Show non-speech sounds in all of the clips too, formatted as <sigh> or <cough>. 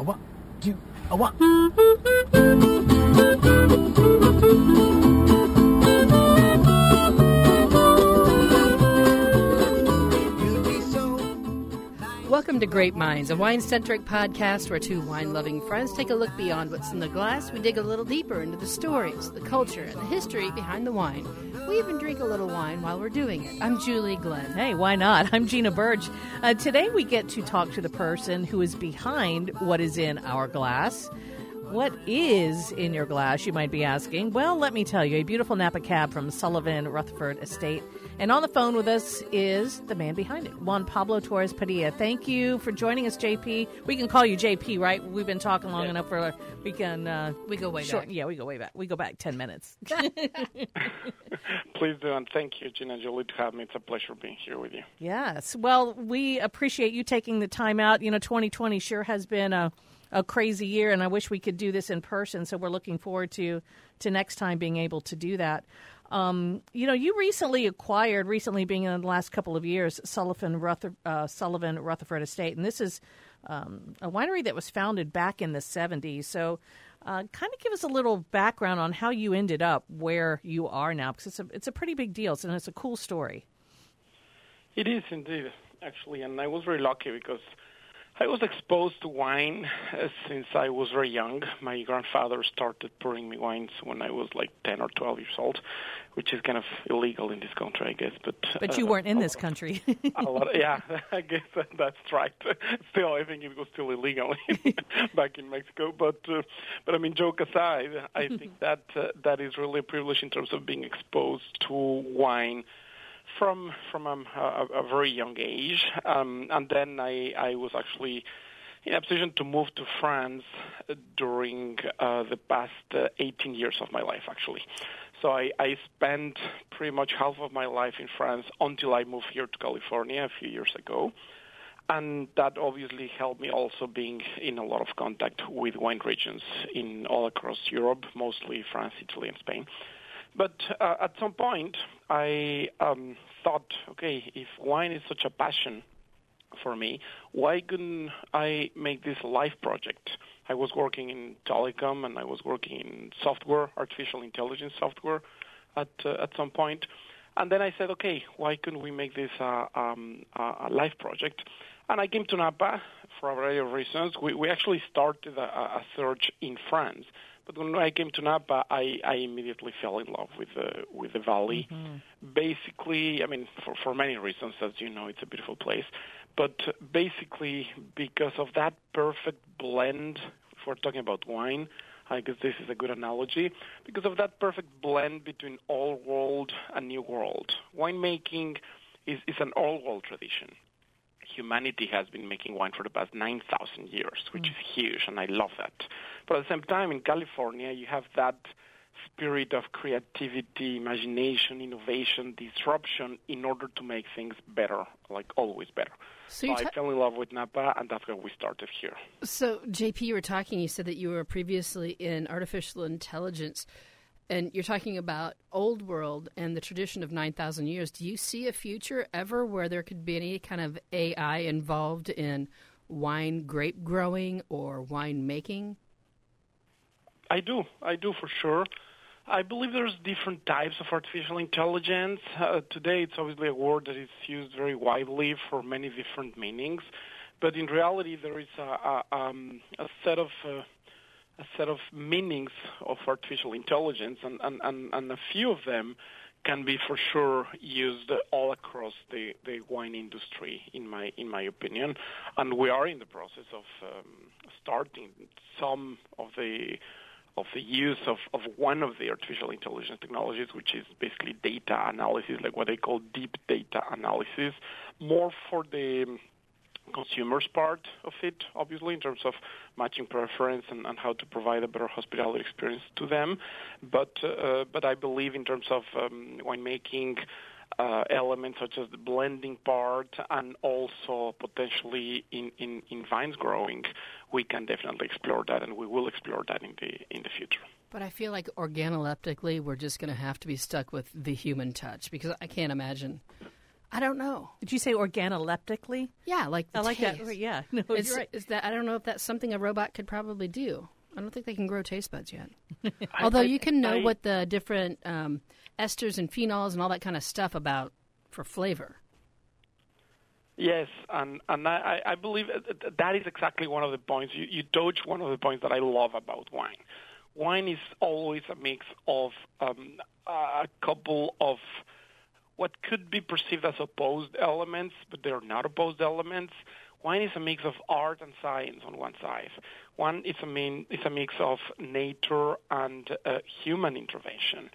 A one, two, a one. Welcome to Grape Minds, a wine centric podcast where two wine loving friends take a look beyond what's in the glass. We dig a little deeper into the stories, the culture, and the history behind the wine. We even drink a little wine while we're doing it. I'm Julie Glenn. Hey, why not? I'm Gina Birch. Uh, today we get to talk to the person who is behind what is in our glass. What is in your glass, you might be asking? Well, let me tell you a beautiful Napa cab from Sullivan Rutherford Estate. And on the phone with us is the man behind it, Juan Pablo Torres Padilla. Thank you for joining us, JP. We can call you JP, right? We've been talking long enough for we can. Uh, We go way short, back. Yeah, we go way back. We go back 10 minutes. <laughs> <laughs> Please do, and thank you, Gina Jolie, to have me. It's a pleasure being here with you. Yes. Well, we appreciate you taking the time out. You know, 2020 sure has been a, a crazy year, and I wish we could do this in person. So we're looking forward to to next time being able to do that. Um, you know, you recently acquired, recently being in the last couple of years, Sullivan, Ruther, uh, Sullivan Rutherford Estate, and this is um, a winery that was founded back in the 70s. So, uh, kind of give us a little background on how you ended up where you are now, because it's a it's a pretty big deal, and it's a cool story. It is indeed, actually, and I was very lucky because I was exposed to wine uh, since I was very young. My grandfather started pouring me wines when I was like 10 or 12 years old, which is kind of illegal in this country, I guess. But But you uh, weren't in this country. <laughs> a lot, yeah, <laughs> I guess that's right. <laughs> Still, I think it was still illegal back in Mexico. But, uh, but I mean, joke aside, I think that uh, that is really a privilege in terms of being exposed to wine from from um, a, a very young age. Um, and then I I was actually in a position to move to France during uh, the past uh, 18 years of my life, actually. So I, I spent pretty much half of my life in France until I moved here to California a few years ago. And that obviously helped me also being in a lot of contact with wine regions in all across Europe, mostly France, Italy, and Spain. But uh, at some point, I um, thought, okay, if wine is such a passion for me, why couldn't I make this a life project? I was working in telecom and I was working in software, artificial intelligence software, at uh, at some point. And then I said, okay, why couldn't we make this uh, um, a life project? And I came to Napa for a variety of reasons. We, we actually started a, a search in France. But when I came to Napa, I, I immediately fell in love with the with the valley. Mm-hmm. Basically, I mean, for, for many reasons, as you know, it's a beautiful place. But basically, because of that perfect blend, if we're talking about wine, I guess this is a good analogy. Because of that perfect blend between old world and new world, winemaking is, is an old world tradition humanity has been making wine for the past 9,000 years, which is huge, and I love that. But at the same time, in California, you have that spirit of creativity, imagination, innovation, disruption in order to make things better, like always better. So So you I ta- fell in love with Napa, and that's where we started here. So, JP, you were talking, you said that you were previously in artificial intelligence, and you're talking about old world and the tradition of 9,000 years. Do you see a future ever where there could be any kind of AI involved in wine grape growing or wine making? I do. I do for sure. I believe there's different types of artificial intelligence. Uh, today, it's obviously a word that is used very widely for many different meanings, but in reality, there is a, a, um, a set of uh, a set of meanings of artificial intelligence, and, and, and, and a few of them can be for sure used all across the, the wine industry, in my in my opinion. And we are in the process of um, starting some of the of the use of, of one of the artificial intelligence technologies, which is basically data analysis, like what they call deep data analysis, more for the consumers part of it, obviously, in terms of matching preference and, and how to provide a better hospitality experience to them. But uh, but I believe in terms of um, winemaking. Uh, elements such as the blending part and also potentially in, in, in vines growing, we can definitely explore that and we will explore that in the in the future. But I feel like organoleptically, we're just going to have to be stuck with the human touch because I can't imagine I don't know. Did you say organoleptically? Yeah, like I like taste. that. Yeah, <laughs> no, Is, you're right. is that I don't know if that's something a robot could probably do. I don't think they can grow taste buds yet. <laughs> Although I- you can know I- what the different um, esters and phenols and all that kind of stuff about for flavor. Yes, and and I, I I believe that- that is exactly one of the points. You you touch one of the points that I love about wine. Wine is always a mix of um, a couple of what could be perceived as opposed elements, but they're not opposed elements. Wine is a mix of art and science on one side. One is a mean is a mix of nature and uh, human intervention.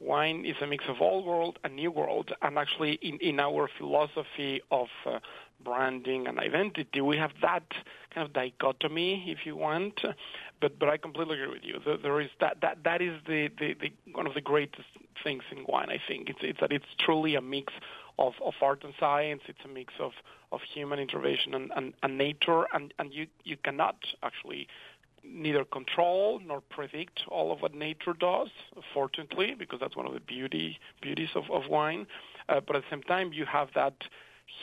Wine is a mix of old world and new world, and actually, in, in our philosophy of uh, branding and identity, we have that kind of dichotomy, if you want. But but I completely agree with you. There, is that that that is the, the, the one of the greatest things in wine. I think it's it's that it's truly a mix of, of art and science. It's a mix of, of human intervention and, and, and nature, and, and you you cannot actually neither control nor predict all of what nature does, fortunately, because that's one of the beauty beauties of, of wine. Uh, but at the same time, you have that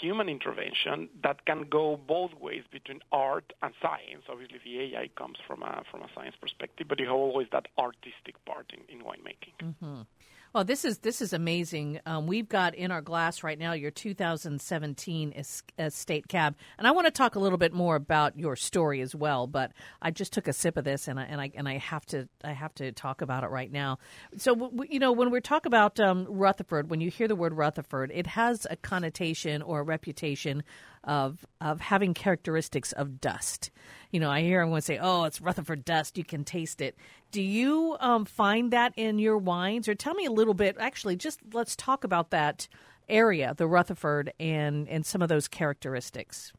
human intervention that can go both ways between art and science. Obviously, the AI comes from a from a science perspective, but you have always that artistic part in, in winemaking. Well, this is this is amazing. Um, we've got in our glass right now your 2017 es- estate cab, and I want to talk a little bit more about your story as well. But I just took a sip of this, and I and I and I have to I have to talk about it right now. So you know when we talk about um, Rutherford, when you hear the word Rutherford, it has a connotation or a reputation of of having characteristics of dust. You know, I hear everyone say, "Oh, it's Rutherford dust. You can taste it." Do you um, find that in your wines, or tell me a little bit? Actually, just let's talk about that area, the Rutherford, and and some of those characteristics.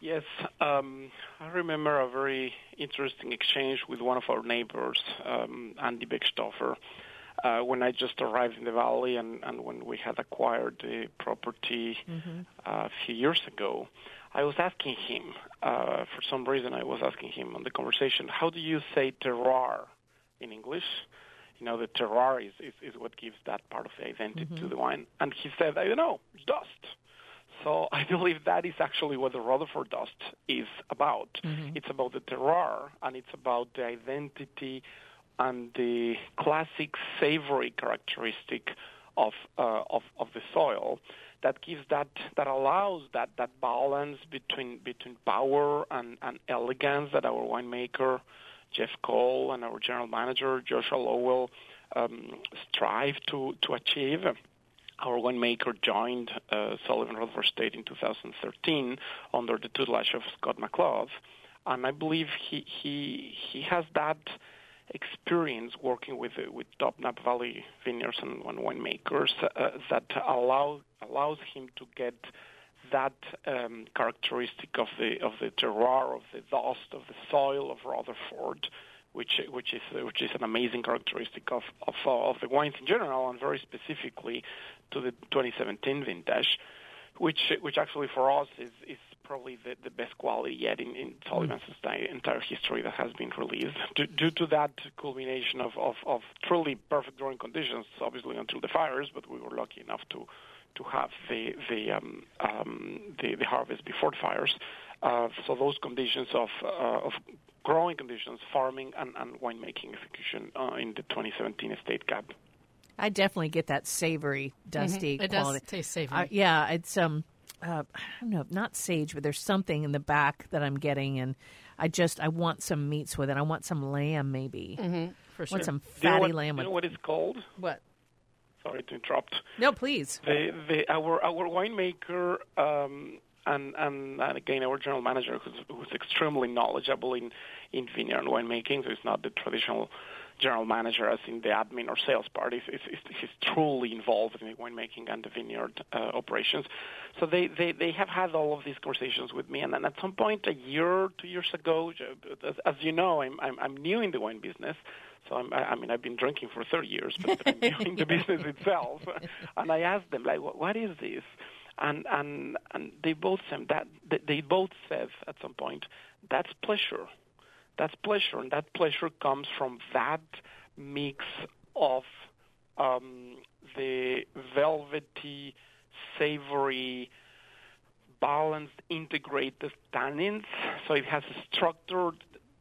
Yes, um, I remember a very interesting exchange with one of our neighbors, um, Andy Beckstoffer, uh, when I just arrived in the valley and, and when we had acquired the property uh, a few years ago. I was asking him, uh, for some reason, I was asking him on the conversation, how do you say terroir in English? You know, the terroir is, is, is what gives that part of the identity to the wine. And he said, I don't know, dust. So <laughs> I believe that is actually what the Rutherford dust is about. It's about the terroir, and it's about the identity and the classic savory characteristic of uh, of, of the soil that gives that that allows that, that balance between between power and, and elegance that our winemaker Jeff Cole and our general manager Joshua Lowell um, strive to to achieve. Our winemaker joined uh, Sullivan Rutherford Estate in 2013 under the tutelage of Scott McLeod, and I believe he he he has that experience working with uh, with top Napa Valley vineyards and, winemakers uh, that allow allows him to get that um, characteristic of the of the terroir of the dust of the soil of Rutherford, which which is which is an amazing characteristic of of, uh, of the wines in general and very specifically to the 2017 vintage, which which actually for us is is probably the, the best quality yet in, in Sullivan's entire, entire history that has been released. Due, due to that culmination of, of, of truly perfect growing conditions, obviously until the fires, but we were lucky enough to to have the the um, um, the, the harvest before the fires. Uh, so those conditions of uh, of growing conditions, farming and, and winemaking execution uh, in the 2017 estate cab. I definitely get that savory, dusty It quality. does taste savory. Uh, yeah, it's um, uh, I don't know, not sage, but there's something in the back that I'm getting, and I just I want some meats with it. I want some lamb, maybe. Mm-hmm. for I want some Do you know fatty what, lamb do you know what it's called? what? Sorry to interrupt. No, please. The, the, our our winemaker um, and, and and again our general manager, who's, who's extremely knowledgeable in in vineyard and winemaking, so it's not the traditional general manager as in the admin or sales part. He's, he's, he's truly involved in the winemaking and the vineyard uh, operations. So they, they, they have had all of these conversations with me, and then at some point a year, two years ago, as, as you know, I'm, I'm I'm new in the wine business. So I'm, I I mean, I've been drinking for 30 years, but I'm new in the <laughs> business itself. <laughs> And I asked them, like, what, what is this? And and and they both said that they both said at some point, that's pleasure. That's pleasure, and that pleasure comes from that mix of um, the velvety savory, balanced, integrated tannins. So it has structure,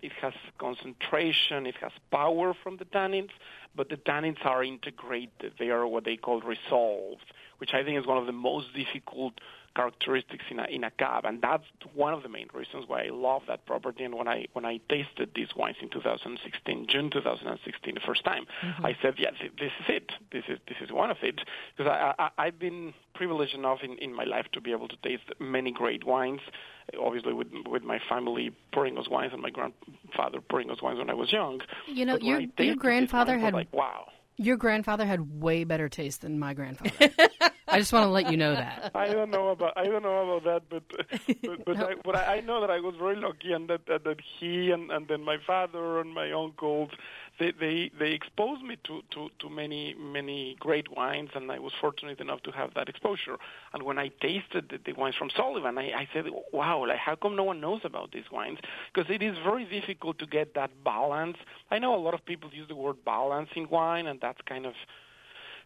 it has concentration, it has power from the tannins, but the tannins are integrated. They are what they call resolved, which I think is one of the most difficult characteristics in a in a cab, and that's one of the main reasons why I love that property. And when I when I tasted these wines in 2016, June 2016, the first time, mm-hmm. I said, "Yes, this is it. This is this is one of it." Because I, I I've been privileged enough in in my life to be able to taste many great wines. Obviously, with with my family pouring those wines and my grandfather pouring those wines when I was young. You know, your your grandfather had like wow. Your grandfather had way better taste than my grandfather. <laughs> <laughs> I just want to let you know that. I don't know about I don't know about that, but but, but, <laughs> no. I, but I know that I was very lucky, and that that, that he and, and then my father and my uncles they they they exposed me to to to many many great wines, and I was fortunate enough to have that exposure. And when I tasted the, the wines from Sullivan, I, I said, "Wow! Like how come no one knows about these wines?" Because it is very difficult to get that balance. I know a lot of people use the word balance in wine, and that's kind of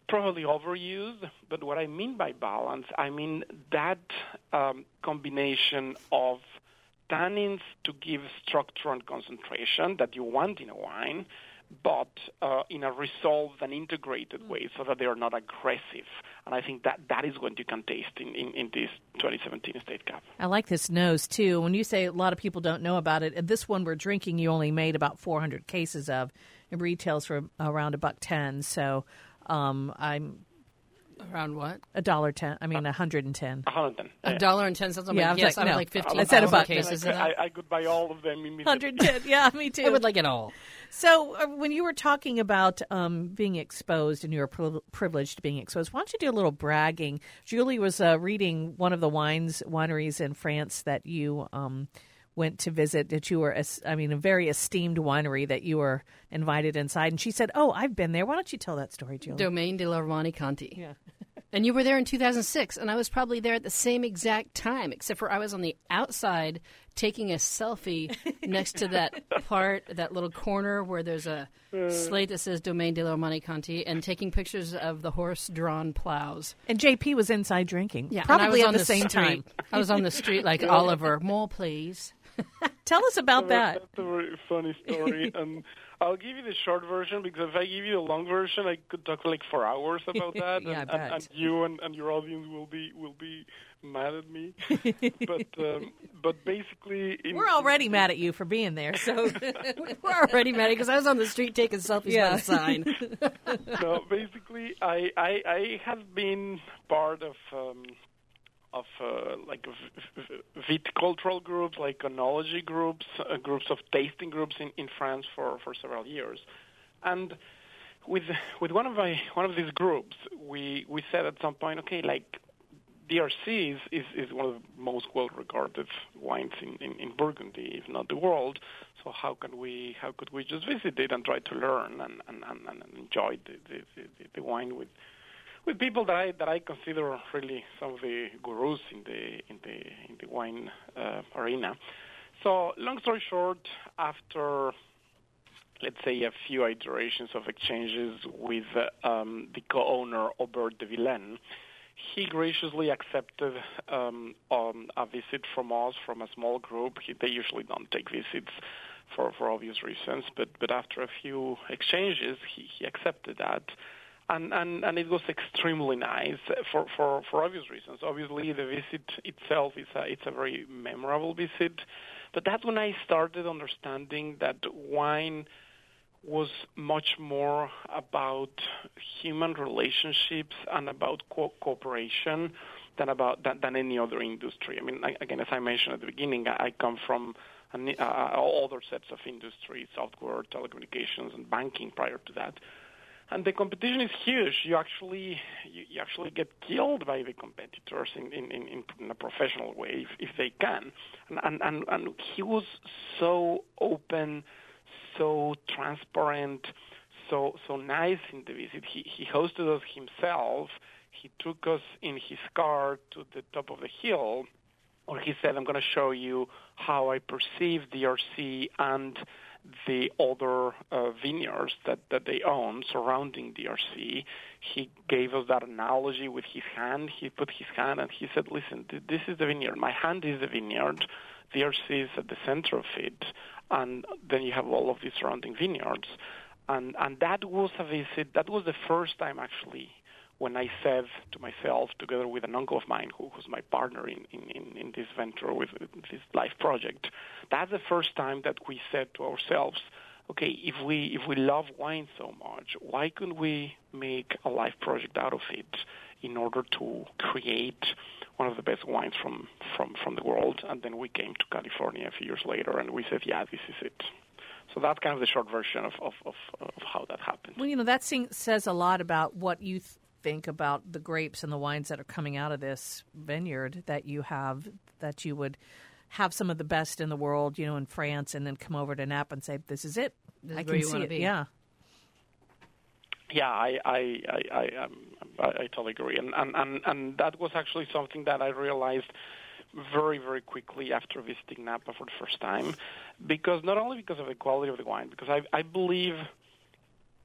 probably overused, but what I mean by balance, I mean that um, combination of tannins to give structure and concentration that you want in a wine, but uh, in a resolved and integrated way so that they are not aggressive. And I think that that is what you can taste in, in, in this 2017 Estate Cup. I like this nose too. When you say a lot of people don't know about it, this one we're drinking, you only made about 400 cases of. It retails for around a buck ten. So um, I'm Around what? A dollar ten. I mean, a hundred and ten. A hundred and ten. A dollar and ten cents. I'm yeah, like, yes, like, I no. like fifteen. I said about cases. I, I, could buy all of them immediately. Hundred ten. Yeah, me too. I would like it all. So, uh, when you were talking about um, being exposed and you were pri- privileged to being exposed, why don't you do a little bragging? Julie was uh, reading one of the wines wineries in France that you. Um, went to visit that you were I mean a very esteemed winery that you were invited inside. And she said oh I've been there. Why don't you tell that story Julie? Domaine de la Romanée-Conti yeah. <laughs> And you were there in 2006 and I was probably there at the same exact time except for I was on the outside taking a selfie <laughs> next to that part that little corner where there's a mm. slate that says Domaine de la Romanée-Conti and taking pictures of the horse drawn plows. And JP was inside drinking yeah probably at the, the, same street. time I was on the street like <laughs> Oliver more please <laughs> Tell us about that. That's a very funny story. <laughs> and I'll give you the short version because if I give you the long version, I could talk like for hours about <laughs> that. yeah, and. And, and you and, and, your audience will be will be mad at me. but um, but basically, in, we're already mad at you for being there. So we're already mad because I was on the street taking selfies yeah. by the sign. no, basically, I, I I have been part of. Um, of uh, like viticultural groups, like oenology groups, uh, groups of tasting groups in, in France for, for several years, and with with one of my one of these groups, we we said at some point, okay, like DRC is, is, is one of the most well regarded wines in, in, in Burgundy, if not the world. So how can we how could we just visit it and try to learn and, and, and, and enjoy the, the, the, the wine with with people that I that I consider really some of the gurus in the in the in the wine uh, arena. So long story short, after let's say a few iterations of exchanges with um, the co-owner Aubert de Vilaine, he graciously accepted um, um, a visit from us from a small group. He, they usually don't take visits for, for obvious reasons, but but after a few exchanges, he, he accepted that and, and, and it was extremely nice for, for, for obvious reasons. Obviously, the visit itself is a, it's a very memorable visit, but that's when I started understanding that wine was much more about human relationships and about co- cooperation than about than, than any other industry. I mean, I, again, as I mentioned at the beginning, I, I come from an, uh, other sets of industries, software, telecommunications, and banking prior to that and the competition is huge. You actually you, you actually get killed by the competitors in in, in, in a professional way if, if they can. And, and and and he was so open, so transparent, so so nice in the visit. He he hosted us himself. He took us in his car to the top of the hill or he said, I'm going to show you how I perceive DRC and the other uh, vineyards that, that they own surrounding DRC. He gave us that analogy with his hand. He put his hand and he said, Listen, this is the vineyard. My hand is the vineyard. DRC is at the center of it. And then you have all of these surrounding vineyards. And, and that was a visit, that was the first time actually when I said to myself, together with an uncle of mine who, who's my partner in, in, in this venture with this life project, that's the first time that we said to ourselves, okay, if we if we love wine so much, why couldn't we make a life project out of it in order to create one of the best wines from, from, from the world? And then we came to California a few years later and we said, yeah, this is it. So that's kind of the short version of, of, of, of how that happened. Well, you know, that says a lot about what you th- think about the grapes and the wines that are coming out of this vineyard that you have that you would have some of the best in the world, you know, in France, and then come over to Napa and say, "This is it. This I can where you see it." be. Yeah. Yeah, I I I I, um, I, I totally agree, and, and and and that was actually something that I realized very very quickly after visiting Napa for the first time, because not only because of the quality of the wine, because I I believe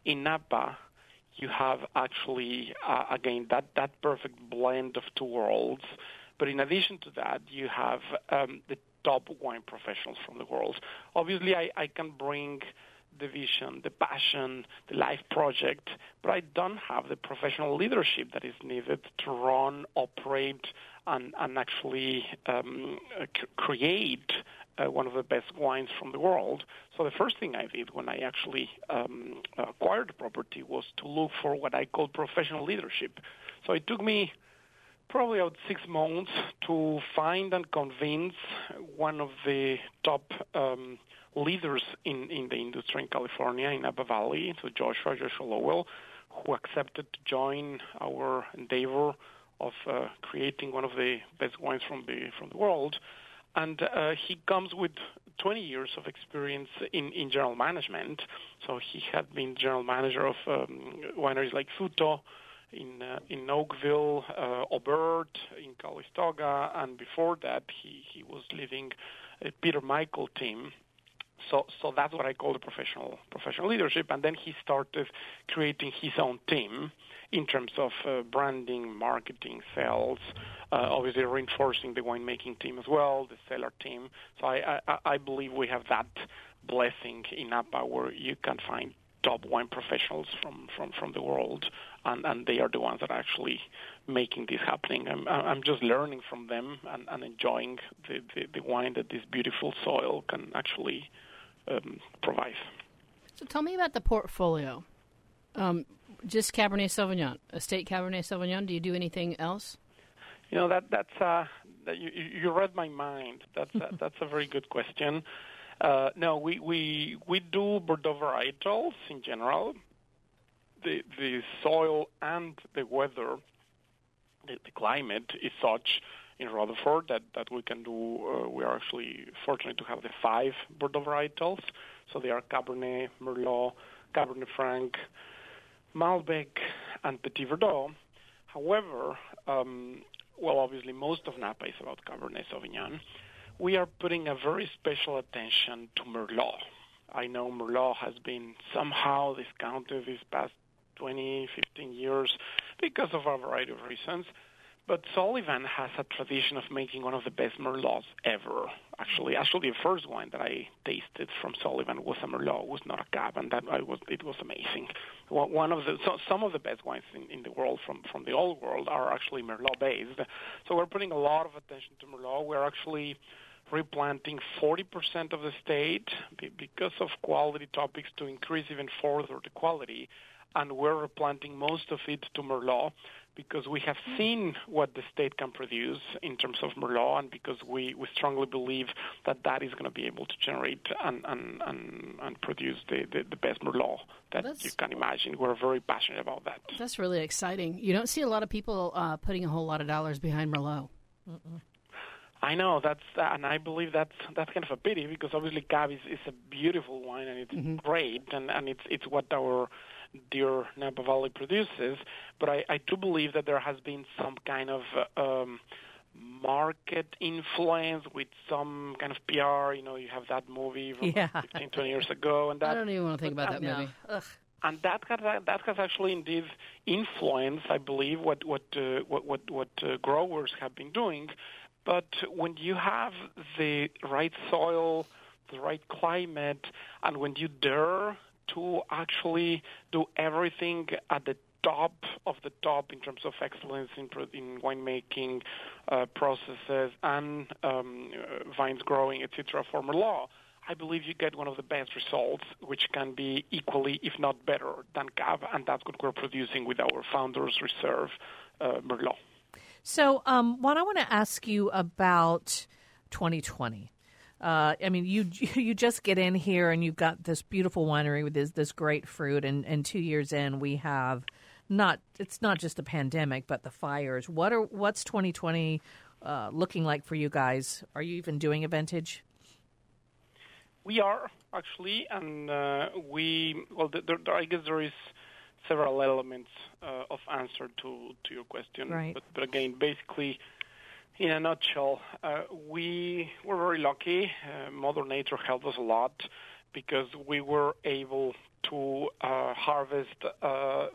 in Napa you have actually uh, again that that perfect blend of two worlds. But in addition to that, you have um, the top wine professionals from the world. Obviously, I, I can bring the vision, the passion, the life project, but I don't have the professional leadership that is needed to run, operate, and, and actually um, create uh, one of the best wines from the world. So the first thing I did when I actually um, acquired the property was to look for what I call professional leadership. So it took me probably about six months to find and convince one of the top um, leaders in, in the industry in California, in Napa Valley, so Joshua, Joshua Lowell, who accepted to join our endeavor of uh, creating one of the best wines from the from the world. And uh, he comes with 20 years of experience in, in general management. So he had been general manager of um, wineries like Futo, in uh, in Oakville, uh, Aubert, in Calistoga, and before that he he was leading a Peter Michael team. So so that's what I call the professional professional leadership. And then he started creating his own team in terms of uh, branding, marketing, sales, uh, obviously reinforcing the winemaking team as well, the cellar team. So I, I, I believe we have that blessing in Napa where you can find top wine professionals from, from, from the world, and, and they are the ones that are actually making this happening. I'm, I'm just learning from them and, and enjoying the, the, the wine that this beautiful soil can actually um, provide. So tell me about the portfolio. Um, just Cabernet Sauvignon, estate Cabernet Sauvignon. Do you do anything else? You know that that's uh, that you, you read my mind. That's a, <laughs> that's a very good question. Uh, no, we, we we do Bordeaux varietals in general. The the soil and the weather, the, the climate is such in Rutherford that, that we can do. Uh, we are actually fortunate to have the five Bordeaux varietals. So they are Cabernet, Merlot, Cabernet Franc, Malbec, and Petit Verdot. However, um, well, obviously most of Napa is about Cabernet Sauvignon. We are putting a very special attention to Merlot. I know Merlot has been somehow discounted these past 20, 15 years because of a variety of reasons. But Sullivan has a tradition of making one of the best Merlots ever. Actually, actually, the first wine that I tasted from Sullivan was a Merlot, was not a Cab, and that I was it was amazing. One of the so, some of the best wines in, in the world from from the old world are actually Merlot based. So we're putting a lot of attention to Merlot. We're actually replanting 40% of the state because of quality topics to increase even further the quality, and we're replanting most of it to Merlot because we have seen what the state can produce in terms of Merlot, and because we, we strongly believe that that is going to be able to generate and and, and, and produce the, the, the best Merlot that That's- you can imagine. We're very passionate about that. That's really exciting. You don't see a lot of people uh, putting a whole lot of dollars behind Merlot. I know that's and I believe that's that's kind of a pity because obviously Cab is, is a beautiful wine and it's great and, and it's it's what our dear Napa Valley produces. But I, I do believe that there has been some kind of uh, um, market influence with some kind of PR. You know, you have that movie from Yeah. 15, 20 years ago, and that I don't even want to think about that movie. And that has that has actually indeed influenced, I believe, what what uh, what what, what uh, growers have been doing. But when you have the right soil, the right climate, and when you dare to actually do everything at the top of the top in terms of excellence in, in winemaking uh, processes and um, vines growing, etc., for Merlot, I believe you get one of the best results, which can be equally, if not better, than Cab, and that's what we're producing with our Founders Reserve uh, Merlot. So, um, Juan, I want to ask you about 2020. Uh, I mean, you <laughs> you just get in here and you've got this beautiful winery with this this great fruit, and, and two years in, we have not it's not just a pandemic, but the fires. What are what's 2020 uh, looking like for you guys? Are you even doing a vintage? We are actually, and uh, we well, there, there, I guess there is several elements uh, of answer to to your question. Right. But, but again, basically, in a nutshell, uh, we were very lucky. Uh, Mother Nature helped us a lot because we were able to uh, harvest uh,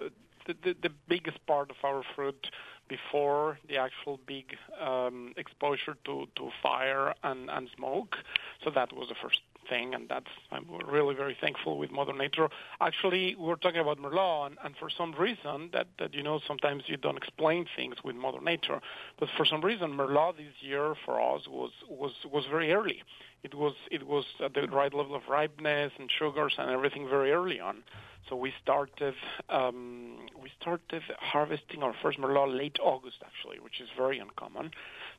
the, the, the biggest part of our fruit before the actual big um, exposure to, to fire and, and smoke. So that was the first thing, and that's I'm really very thankful with Mother Nature. Actually, we're talking about Merlot, and, and for some reason that, that you know sometimes you don't explain things with Mother Nature, but for some reason Merlot this year for us was was was very early. It was it was at the right level of ripeness and sugars and everything very early on. So we started um, we started harvesting our first Merlot late August actually, which is very uncommon.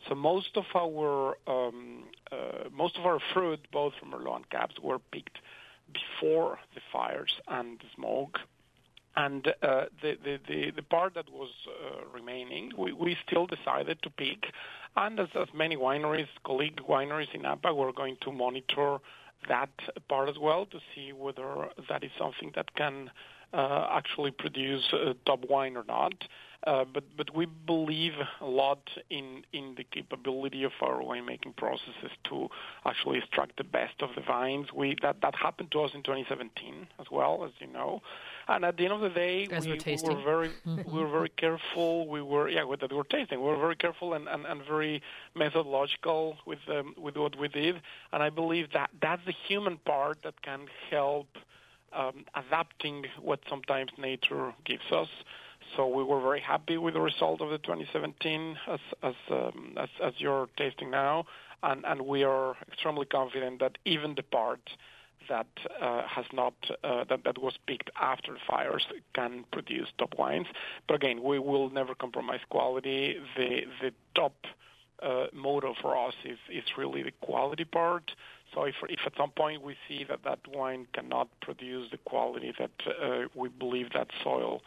So most of our um, uh, most of our fruit, both from Merlot and Cabs, were picked before the fires and the smoke. And uh, the, the, the, the part that was uh, remaining, we, we still decided to pick. And as, as many wineries, colleague wineries in Napa, we're going to monitor that part as well to see whether that is something that can uh, actually produce uh, top wine or not. Uh, but but we believe a lot in in the capability of our winemaking processes to actually extract the best of the vines. We that that happened to us in 2017 as well, as you know. And at the end of the day, we, we're we were very <laughs> we were very careful. We were yeah, with that we were tasting. We were very careful and, and, and very methodological with um, with what we did. And I believe that that's the human part that can help um, adapting what sometimes nature gives us. So we were very happy with the result of the 2017 as as um, as, as you're tasting now, and and we are extremely confident that even the part that uh, has not uh, that that was picked after fires can produce top wines. But again, we will never compromise quality. The the top uh, motto for us is is really the quality part. So if if at some point we see that that wine cannot produce the quality that uh, we believe that soil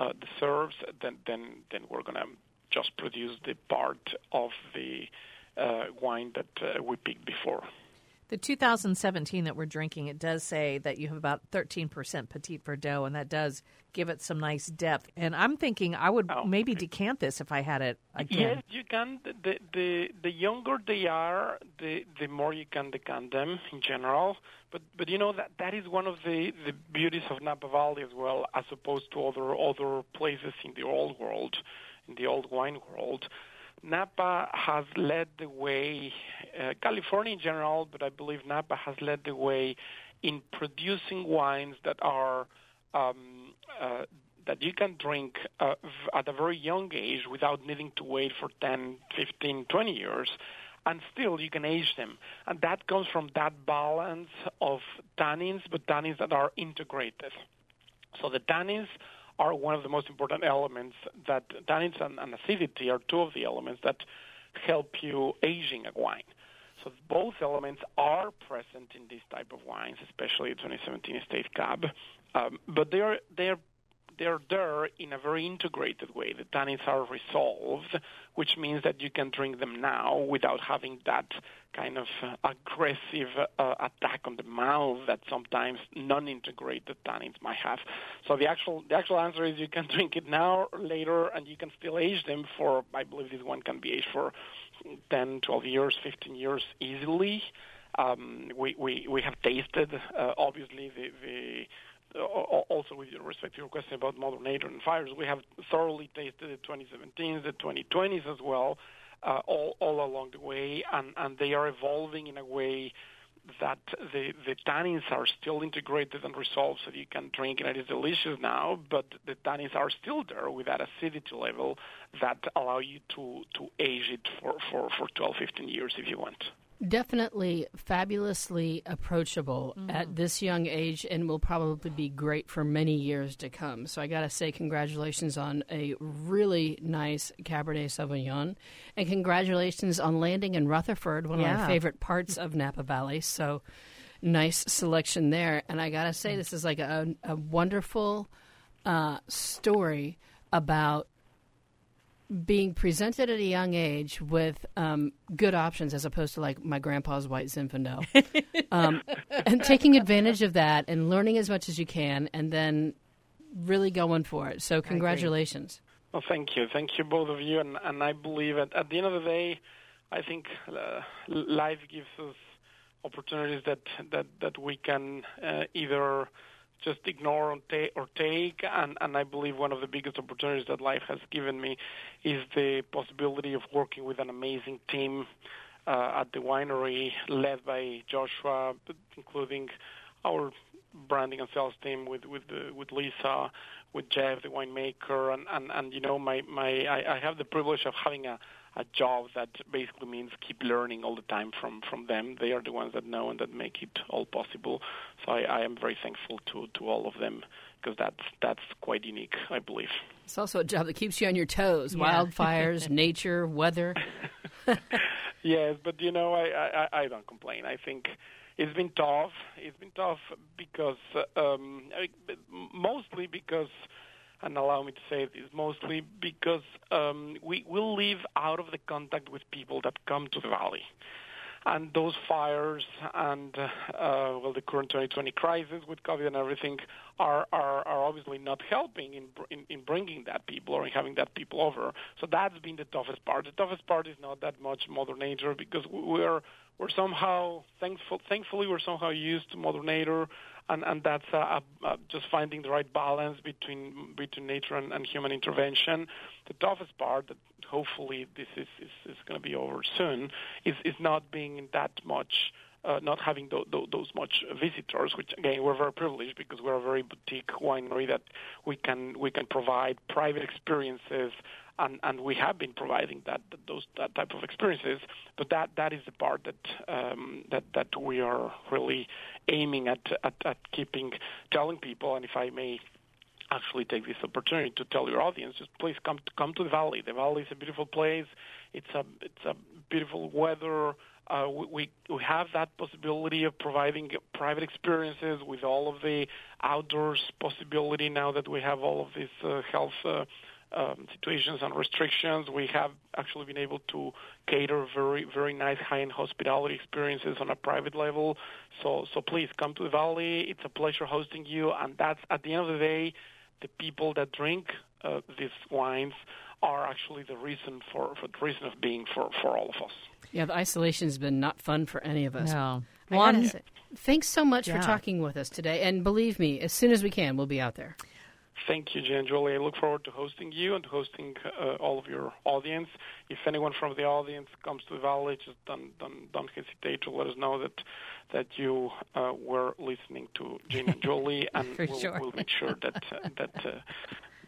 uh, deserves, then then then we're gonna just produce the part of the uh, wine that uh, we picked before. The 2017 that we're drinking, it does say that you have about 13% Petit Verdot, and that does give it some nice depth. And I'm thinking I would Oh, maybe okay. decant this if I had it again. Yes, you can. The, the the younger they are, the the more you can decant them in general. But but you know that that is one of the the beauties of Napa Valley as well, as opposed to other other places in the old world, in the old wine world. Napa has led the way, uh, California in general, but I believe Napa has led the way in producing wines that are um, uh, that you can drink uh, at a very young age without needing to wait for 10, 15, 20 years. And still, you can age them. And that comes from that balance of tannins, but tannins that are integrated. So the tannins are one of the most important elements that tannins and, and acidity are two of the elements that help you aging a wine. So both elements are present in this type of wines, especially 2017 Estate Cab, um, but they are they are they're there in a very integrated way. The tannins are resolved, which means that you can drink them now without having that kind of uh, aggressive uh, attack on the mouth that sometimes non-integrated tannins might have. So the actual the actual answer is you can <laughs> drink it now or later, and you can still age them for. I believe this one can be aged for 10, 12 years, 15 years easily. Um, we, we, we have tasted, uh, obviously, the, the also with respect to your question about modern and fires, we have thoroughly tasted the 2017s, the 2020s as well, uh, all, all along the way, and, and they are evolving in a way that the, the tannins are still integrated and resolved so you can drink and it is delicious now, but the tannins are still there with that acidity level that allow you to, to age it for, for, for 12, 15 years if you want definitely fabulously approachable mm-hmm. at this young age and will probably be great for many years to come. So I got to say congratulations on a really nice Cabernet Sauvignon and congratulations on landing in Rutherford, one yeah. of my favorite parts of Napa Valley. So nice selection there. And I got to say this is like a, a wonderful uh, story about being presented at a young age with um, good options as opposed to like my grandpa's white Zinfandel, <laughs> um, and taking advantage of that and learning as much as you can, and then really going for it. So congratulations. Well, thank you, thank you both of you, and, and I believe at, at the end of the day, I think uh, life gives us opportunities that that that we can uh, either just ignore or, ta- or take. And, and I believe one of the biggest opportunities that life has given me is the possibility of working with an amazing team uh, at the winery led by Joshua, including our branding and sales team with with uh, with Lisa, with Jeff, the winemaker, and and and you know my my I, I have the privilege of having a a job that basically means keep learning all the time from from them. They are the ones that know and that make it all possible. So I, I am very thankful to to all of them because that's that's quite unique, I believe. It's also a job that keeps you on your toes. Yeah. Wildfires, <laughs> nature, weather. <laughs> <laughs> yes, but you know, I, I I don't complain. I think it's been tough. It's been tough because um, mostly because and allow me to say this mostly because um, we will live out of the contact with people that come to the valley. And those fires and uh, well, the current 2020 crisis with COVID and everything are are, are obviously not helping in, in in bringing that people or in having that people over. So that's been the toughest part. The toughest part is not that much Mother Nature because we're we're somehow thankful. Thankfully, we're somehow used to Mother Nature and and that's just finding the right balance between between nature and, and human intervention. The toughest part, that hopefully this is is, is going to be over soon, is is not being that much. Uh, not having th- th- those much visitors, which again we're very privileged because we're a very boutique winery that we can we can provide private experiences and, and we have been providing that, that those that type of experiences. But that that is the part that um, that that we are really aiming at, at at keeping telling people. And if I may actually take this opportunity to tell your audience, just please come to, come to the valley. The valley is a beautiful place. It's a it's a beautiful weather. Uh, we, we have that possibility of providing private experiences with all of the outdoors possibility now that we have all of these uh, health uh, um, situations and restrictions, we have actually been able to cater very, very nice high-end hospitality experiences on a private level. So, so please come to the Valley. It's a pleasure hosting you, and that's at the end of the day, the people that drink uh, these wines are actually the reason for, for the reason of being for, for all of us. Yeah, the isolation has been not fun for any of us. No. One, say, thanks so much yeah. for talking with us today. And believe me, as soon as we can, we'll be out there. Thank you, Jan Julie. I look forward to hosting you and hosting uh, all of your audience. If anyone from the audience comes to the valley, just don't don't, don't hesitate to let us know that that you uh, were listening to Jan and <laughs> Julie, and we'll, sure. we'll, make sure that uh, that uh,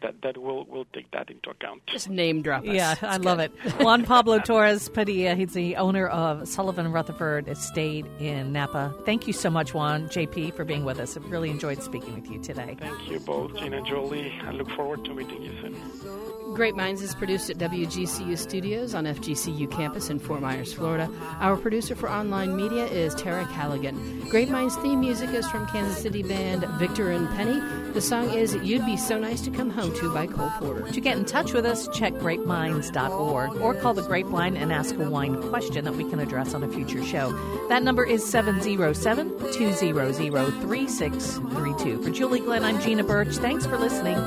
that that will will take that into account. Just name drop us. Yeah, I love it. Juan Pablo Torres Padilla. He's the owner of Sullivan Rutherford Estate in Napa. Thank you so much, Juan JP, for being with us. I really enjoyed speaking with you today. Thank you both, Gina and Jolie. I look forward to meeting you soon. Grape Minds is produced at WGCU Studios on FGCU campus in Fort Myers, Florida. Our producer for online media is Tara Callaghan. Grape Minds theme music is from Kansas City band Victor and Penny. The song is You'd Be So Nice to Come Home To by Cole Porter. To get in touch with us, check grapeminds.org or call the Grapevine and ask a wine question that we can address on a future show. That number is 707 200 3632. For Julie Glenn, I'm Gina Birch. Thanks for listening.